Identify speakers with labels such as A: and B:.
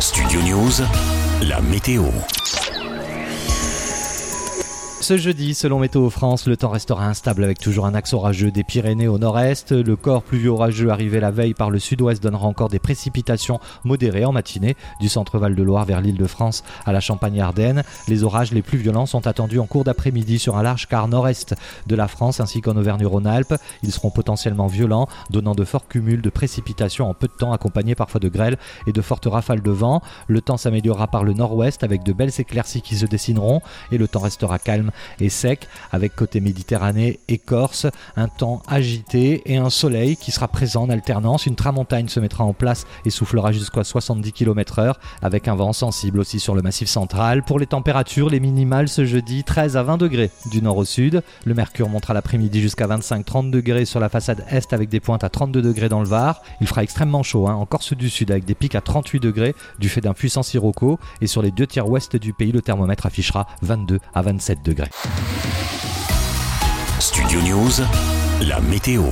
A: Studio News, la météo.
B: Ce jeudi, selon Météo France, le temps restera instable avec toujours un axe orageux des Pyrénées au nord-est. Le corps pluvieux orageux arrivé la veille par le sud-ouest donnera encore des précipitations modérées en matinée du centre-val de Loire vers l'île de France à la Champagne-Ardenne. Les orages les plus violents sont attendus en cours d'après-midi sur un large quart nord-est de la France ainsi qu'en Auvergne-Rhône-Alpes. Ils seront potentiellement violents, donnant de forts cumuls de précipitations en peu de temps, accompagnés parfois de grêles et de fortes rafales de vent. Le temps s'améliorera par le nord-ouest avec de belles éclaircies qui se dessineront et le temps restera calme et sec, avec côté Méditerranée et Corse, un temps agité et un soleil qui sera présent en alternance. Une tramontagne se mettra en place et soufflera jusqu'à 70 km/h, avec un vent sensible aussi sur le massif central. Pour les températures, les minimales ce jeudi 13 à 20 degrés du nord au sud. Le mercure montera l'après-midi jusqu'à 25-30 degrés sur la façade est avec des pointes à 32 degrés dans le Var. Il fera extrêmement chaud hein, en Corse du Sud avec des pics à 38 degrés du fait d'un puissant sirocco et sur les deux tiers ouest du pays le thermomètre affichera 22 à 27
A: Studio News, la météo.